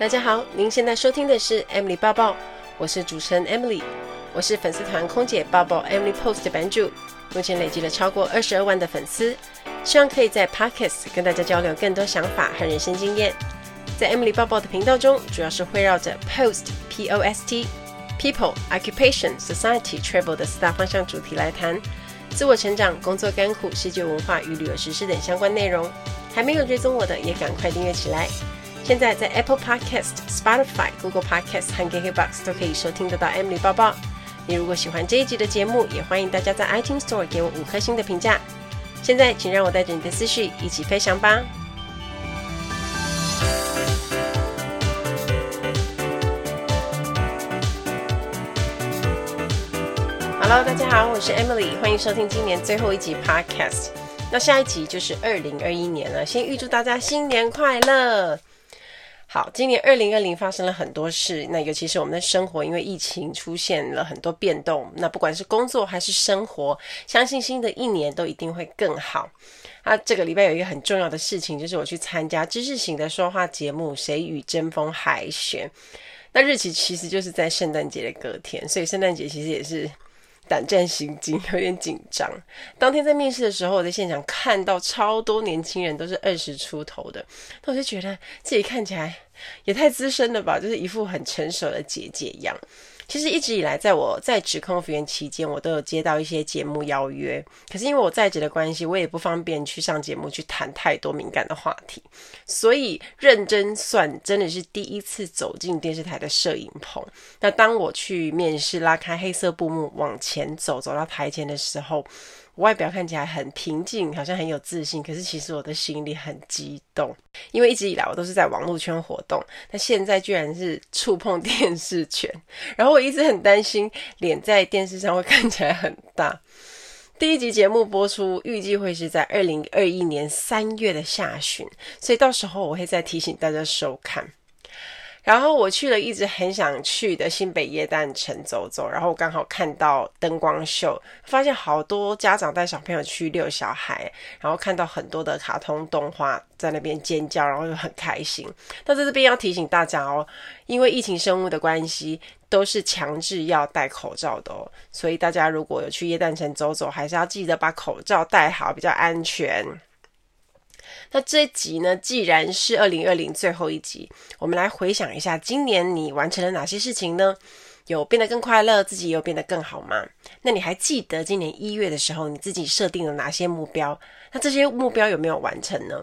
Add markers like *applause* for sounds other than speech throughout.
大家好，您现在收听的是 Emily 报报，我是主持人 Emily，我是粉丝团空姐报报 Emily Post 的版主，目前累积了超过二十二万的粉丝，希望可以在 Podcast 跟大家交流更多想法和人生经验。在 Emily 报报的频道中，主要是围绕着 Post P O S T People Occupation Society Travel 的四大方向主题来谈自我成长、工作甘苦、世界文化与旅游实事等相关内容。还没有追踪我的，也赶快订阅起来。现在在 Apple Podcast、Spotify、Google Podcast 和 KKBox 都可以收听得到 Emily 报报。你如果喜欢这一集的节目，也欢迎大家在 iTunes Store 给我五颗星的评价。现在，请让我带着你的思绪一起飞翔吧。Hello，大家好，我是 Emily，欢迎收听今年最后一集 Podcast。那下一集就是二零二一年了，先预祝大家新年快乐。好，今年二零二零发生了很多事，那尤其是我们的生活，因为疫情出现了很多变动。那不管是工作还是生活，相信新的一年都一定会更好。啊，这个礼拜有一个很重要的事情，就是我去参加知识型的说话节目《谁与争锋》海选。那日期其实就是在圣诞节的隔天，所以圣诞节其实也是。胆战心惊，有点紧张。当天在面试的时候，我在现场看到超多年轻人，都是二十出头的，那我就觉得自己看起来也太资深了吧，就是一副很成熟的姐姐一样。其实一直以来，在我在职空服员期间，我都有接到一些节目邀约。可是因为我在职的关系，我也不方便去上节目去谈太多敏感的话题。所以认真算，真的是第一次走进电视台的摄影棚。那当我去面试，拉开黑色布幕往前走，走到台前的时候，外表看起来很平静，好像很有自信，可是其实我的心里很激动，因为一直以来我都是在网络圈活动，但现在居然是触碰电视圈，然后我一直很担心脸在电视上会看起来很大。*laughs* 第一集节目播出预计会是在二零二一年三月的下旬，所以到时候我会再提醒大家收看。然后我去了一直很想去的新北耶诞城走走，然后刚好看到灯光秀，发现好多家长带小朋友去遛小孩，然后看到很多的卡通动画在那边尖叫，然后就很开心。那在这边要提醒大家哦，因为疫情生物的关系，都是强制要戴口罩的哦，所以大家如果有去耶诞城走走，还是要记得把口罩戴好，比较安全。那这一集呢，既然是二零二零最后一集，我们来回想一下，今年你完成了哪些事情呢？有变得更快乐，自己有变得更好吗？那你还记得今年一月的时候，你自己设定了哪些目标？那这些目标有没有完成呢？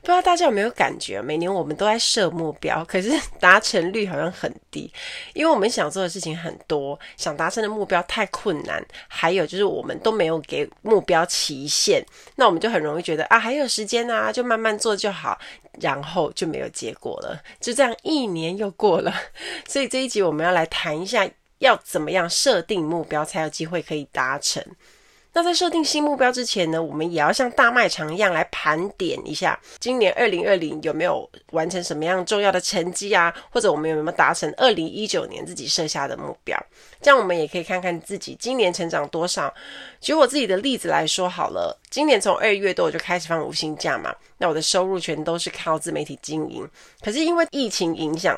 不知道大家有没有感觉，每年我们都在设目标，可是 *laughs* 达成率好像很低，因为我们想做的事情很多，想达成的目标太困难，还有就是我们都没有给目标期限，那我们就很容易觉得啊，还有时间啊，就慢慢做就好，然后就没有结果了，就这样一年又过了。*laughs* 所以这一集我们要来谈一下，要怎么样设定目标才有机会可以达成。那在设定新目标之前呢，我们也要像大卖场一样来盘点一下，今年二零二零有没有完成什么样重要的成绩啊？或者我们有没有达成二零一九年自己设下的目标？这样我们也可以看看自己今年成长多少。举我自己的例子来说好了，今年从二月多我就开始放无薪假嘛，那我的收入全都是靠自媒体经营。可是因为疫情影响，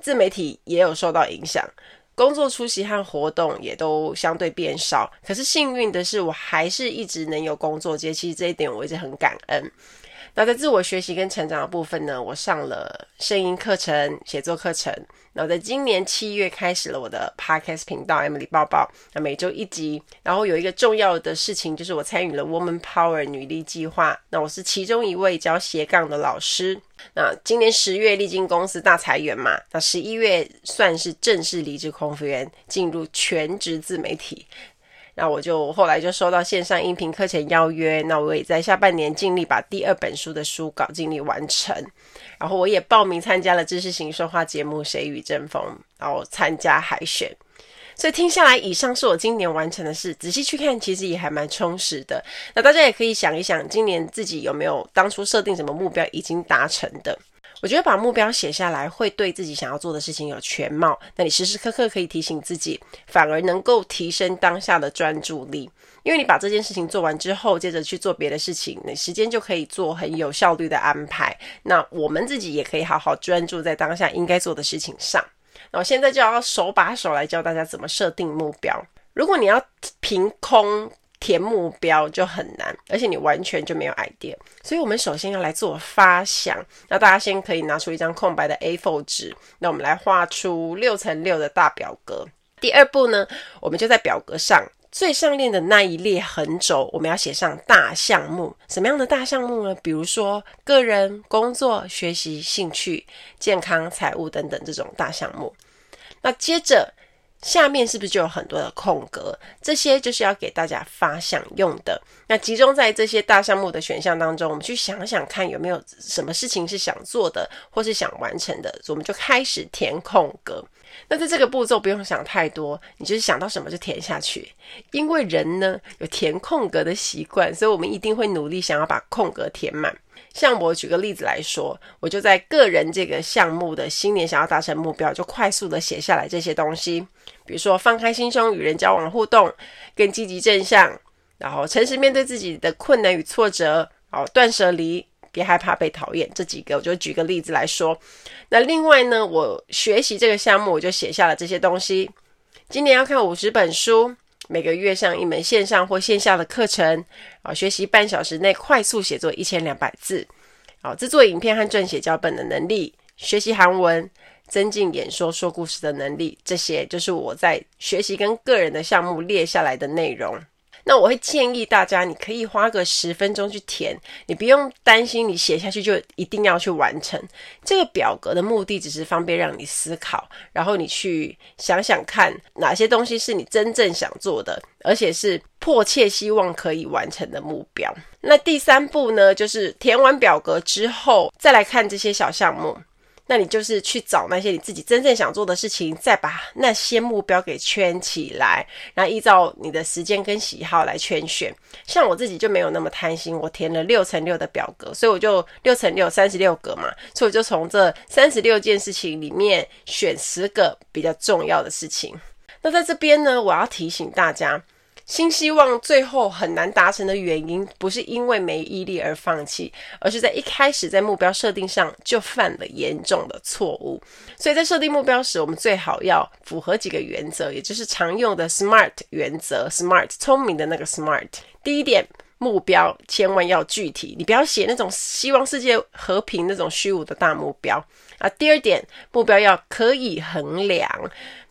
自媒体也有受到影响。工作出席和活动也都相对变少，可是幸运的是，我还是一直能有工作接，其实这一点我一直很感恩。那在自我学习跟成长的部分呢，我上了声音课程、写作课程。那我在今年七月开始了我的 Podcast 频道 Emily 爆爆，那每周一集。然后有一个重要的事情，就是我参与了 Woman Power 女力计划。那我是其中一位教斜杠的老师。那今年十月历经公司大裁员嘛，那十一月算是正式离职空服员，进入全职自媒体。那我就后来就收到线上音频课程邀约，那我也在下半年尽力把第二本书的书稿尽力完成，然后我也报名参加了知识型说话节目《谁与争锋》，然后参加海选。所以听下来，以上是我今年完成的事，仔细去看，其实也还蛮充实的。那大家也可以想一想，今年自己有没有当初设定什么目标已经达成的？我觉得把目标写下来，会对自己想要做的事情有全貌。那你时时刻刻可以提醒自己，反而能够提升当下的专注力。因为你把这件事情做完之后，接着去做别的事情，你时间就可以做很有效率的安排。那我们自己也可以好好专注在当下应该做的事情上。那我现在就要手把手来教大家怎么设定目标。如果你要凭空填目标就很难，而且你完全就没有 idea。所以我们首先要来做发想。那大家先可以拿出一张空白的 A4 纸，那我们来画出六乘六的大表格。第二步呢，我们就在表格上最上面的那一列横轴，我们要写上大项目。什么样的大项目呢？比如说个人、工作、学习、兴趣、健康、财务等等这种大项目。那接着。下面是不是就有很多的空格？这些就是要给大家发想用的。那集中在这些大项目的选项当中，我们去想想看有没有什么事情是想做的，或是想完成的，我们就开始填空格。那在这个步骤不用想太多，你就是想到什么就填下去。因为人呢有填空格的习惯，所以我们一定会努力想要把空格填满。像我举个例子来说，我就在个人这个项目的新年想要达成目标，就快速的写下来这些东西。比如说，放开心胸与人交往互动，更积极正向，然后诚实面对自己的困难与挫折，哦，断舍离，别害怕被讨厌。这几个我就举个例子来说。那另外呢，我学习这个项目，我就写下了这些东西。今年要看五十本书。每个月上一门线上或线下的课程，啊，学习半小时内快速写作一千两百字，啊，制作影片和撰写脚本的能力，学习韩文，增进演说说故事的能力，这些就是我在学习跟个人的项目列下来的内容。那我会建议大家，你可以花个十分钟去填，你不用担心你写下去就一定要去完成。这个表格的目的只是方便让你思考，然后你去想想看哪些东西是你真正想做的，而且是迫切希望可以完成的目标。那第三步呢，就是填完表格之后，再来看这些小项目。那你就是去找那些你自己真正想做的事情，再把那些目标给圈起来，然后依照你的时间跟喜好来圈选。像我自己就没有那么贪心，我填了六乘六的表格，所以我就六乘六三十六格嘛，所以我就从这三十六件事情里面选十个比较重要的事情。那在这边呢，我要提醒大家。新希望最后很难达成的原因，不是因为没毅力而放弃，而是在一开始在目标设定上就犯了严重的错误。所以在设定目标时，我们最好要符合几个原则，也就是常用的 SMART 原则，SMART 聪明的那个 SMART。第一点，目标千万要具体，你不要写那种希望世界和平那种虚无的大目标啊。第二点，目标要可以衡量。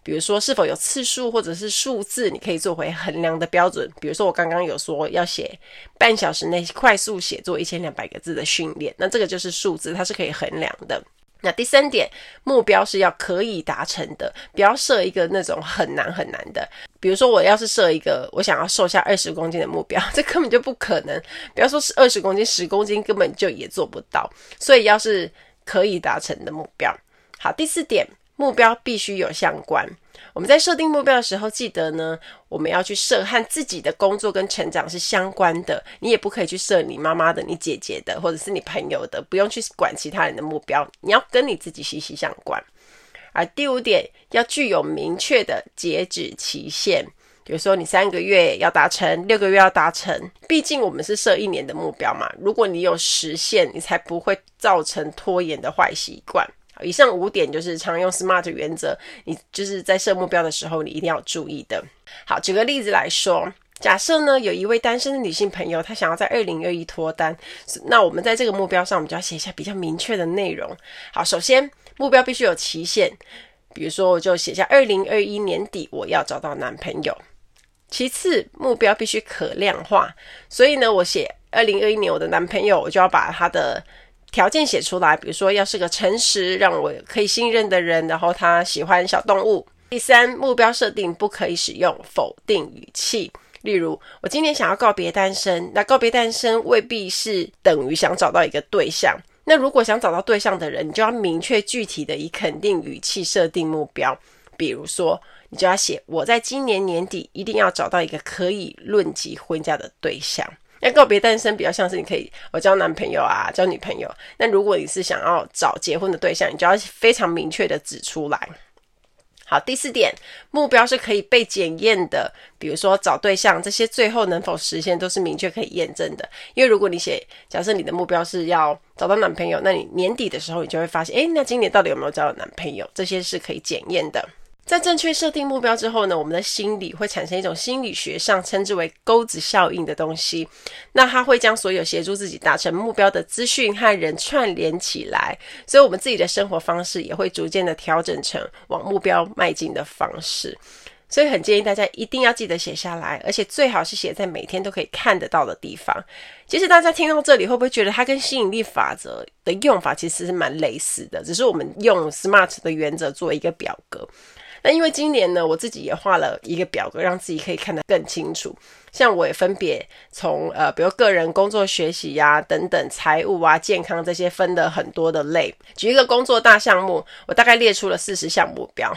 比如说，是否有次数或者是数字，你可以作为衡量的标准。比如说，我刚刚有说要写半小时内快速写作一千两百个字的训练，那这个就是数字，它是可以衡量的。那第三点，目标是要可以达成的，不要设一个那种很难很难的。比如说，我要是设一个我想要瘦下二十公斤的目标，这根本就不可能。不要说是二十公斤，十公斤根本就也做不到。所以，要是可以达成的目标。好，第四点。目标必须有相关。我们在设定目标的时候，记得呢，我们要去设和自己的工作跟成长是相关的。你也不可以去设你妈妈的、你姐姐的，或者是你朋友的，不用去管其他人的目标。你要跟你自己息息相关。而第五点，要具有明确的截止期限，比如说你三个月要达成，六个月要达成。毕竟我们是设一年的目标嘛。如果你有实现，你才不会造成拖延的坏习惯。以上五点就是常用 SMART 原则，你就是在设目标的时候，你一定要注意的。好，举个例子来说，假设呢有一位单身的女性朋友，她想要在二零二一脱单，那我们在这个目标上，我们就要写下比较明确的内容。好，首先目标必须有期限，比如说我就写下二零二一年底我要找到男朋友。其次，目标必须可量化，所以呢，我写二零二一年我的男朋友，我就要把他的。条件写出来，比如说要是个诚实、让我可以信任的人，然后他喜欢小动物。第三，目标设定不可以使用否定语气，例如我今年想要告别单身，那告别单身未必是等于想找到一个对象。那如果想找到对象的人，你就要明确具体的以肯定语气设定目标，比如说你就要写我在今年年底一定要找到一个可以论及婚嫁的对象。那告别单身比较像是你可以我交男朋友啊，交女朋友。那如果你是想要找结婚的对象，你就要非常明确的指出来。好，第四点，目标是可以被检验的，比如说找对象，这些最后能否实现都是明确可以验证的。因为如果你写，假设你的目标是要找到男朋友，那你年底的时候，你就会发现，诶，那今年到底有没有交到男朋友？这些是可以检验的。在正确设定目标之后呢，我们的心理会产生一种心理学上称之为钩子效应的东西。那它会将所有协助自己达成目标的资讯和人串联起来，所以我们自己的生活方式也会逐渐的调整成往目标迈进的方式。所以很建议大家一定要记得写下来，而且最好是写在每天都可以看得到的地方。其实大家听到这里会不会觉得它跟吸引力法则的用法其实是蛮类似的？只是我们用 SMART 的原则做一个表格。那因为今年呢，我自己也画了一个表格，让自己可以看得更清楚。像我也分别从呃，比如个人、工作、学习呀、等等，财务啊、健康这些分了很多的类。举一个工作大项目，我大概列出了四十项目标。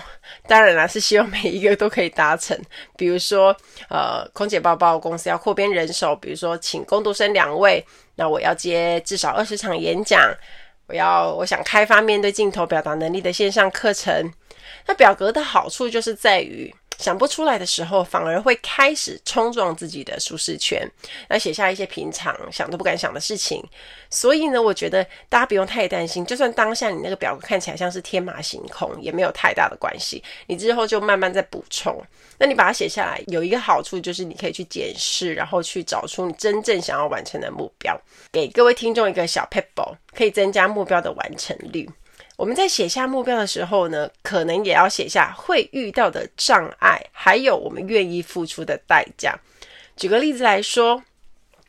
当然啦，是希望每一个都可以达成。比如说，呃，空姐包包公司要扩编人手，比如说请工读生两位，那我要接至少二十场演讲。我要我想开发面对镜头表达能力的线上课程。那表格的好处就是在于想不出来的时候，反而会开始冲撞自己的舒适圈，来写下一些平常想都不敢想的事情。所以呢，我觉得大家不用太担心，就算当下你那个表格看起来像是天马行空，也没有太大的关系。你之后就慢慢再补充。那你把它写下来，有一个好处就是你可以去检视，然后去找出你真正想要完成的目标。给各位听众一个小撇步，可以增加目标的完成率。我们在写下目标的时候呢，可能也要写下会遇到的障碍，还有我们愿意付出的代价。举个例子来说。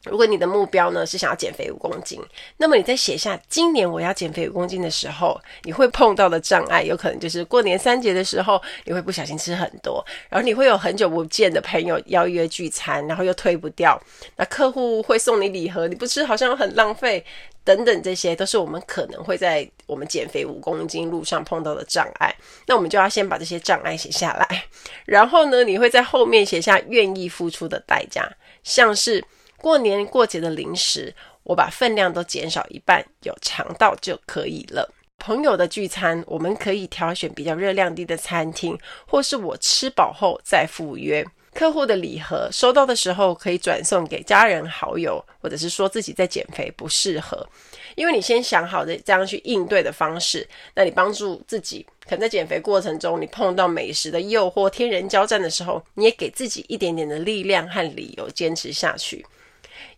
如果你的目标呢是想要减肥五公斤，那么你在写下今年我要减肥五公斤的时候，你会碰到的障碍有可能就是过年三节的时候，你会不小心吃很多，然后你会有很久不见的朋友邀约聚餐，然后又推不掉，那客户会送你礼盒，你不吃好像很浪费，等等，这些都是我们可能会在我们减肥五公斤路上碰到的障碍。那我们就要先把这些障碍写下来，然后呢，你会在后面写下愿意付出的代价，像是。过年过节的零食，我把分量都减少一半，有尝到就可以了。朋友的聚餐，我们可以挑选比较热量低的餐厅，或是我吃饱后再赴约。客户的礼盒收到的时候，可以转送给家人好友，或者是说自己在减肥不适合，因为你先想好的这样去应对的方式，那你帮助自己，可能在减肥过程中，你碰到美食的诱惑、天人交战的时候，你也给自己一点点的力量和理由坚持下去。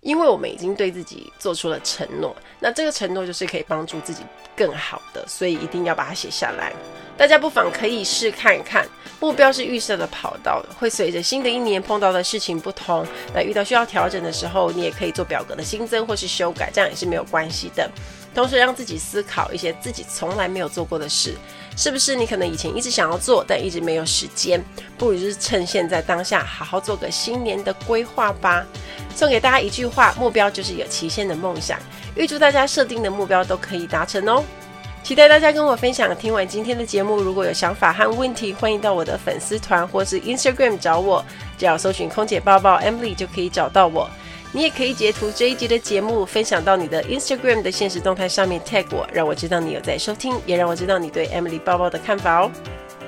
因为我们已经对自己做出了承诺，那这个承诺就是可以帮助自己更好的，所以一定要把它写下来。大家不妨可以试看看，目标是预设的跑道，会随着新的一年碰到的事情不同，那遇到需要调整的时候，你也可以做表格的新增或是修改，这样也是没有关系的。同时让自己思考一些自己从来没有做过的事，是不是你可能以前一直想要做，但一直没有时间？不如就是趁现在当下，好好做个新年的规划吧。送给大家一句话：目标就是有期限的梦想。预祝大家设定的目标都可以达成哦！期待大家跟我分享。听完今天的节目，如果有想法和问题，欢迎到我的粉丝团或是 Instagram 找我，只要搜寻“空姐抱抱 Emily” 就可以找到我。你也可以截图这一集的节目，分享到你的 Instagram 的现实动态上面 tag 我，让我知道你有在收听，也让我知道你对 Emily 包包的看法哦。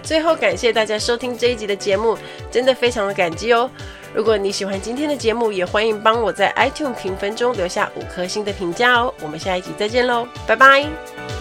最后，感谢大家收听这一集的节目，真的非常的感激哦。如果你喜欢今天的节目，也欢迎帮我在 iTunes 评分中留下五颗星的评价哦。我们下一集再见喽，拜拜。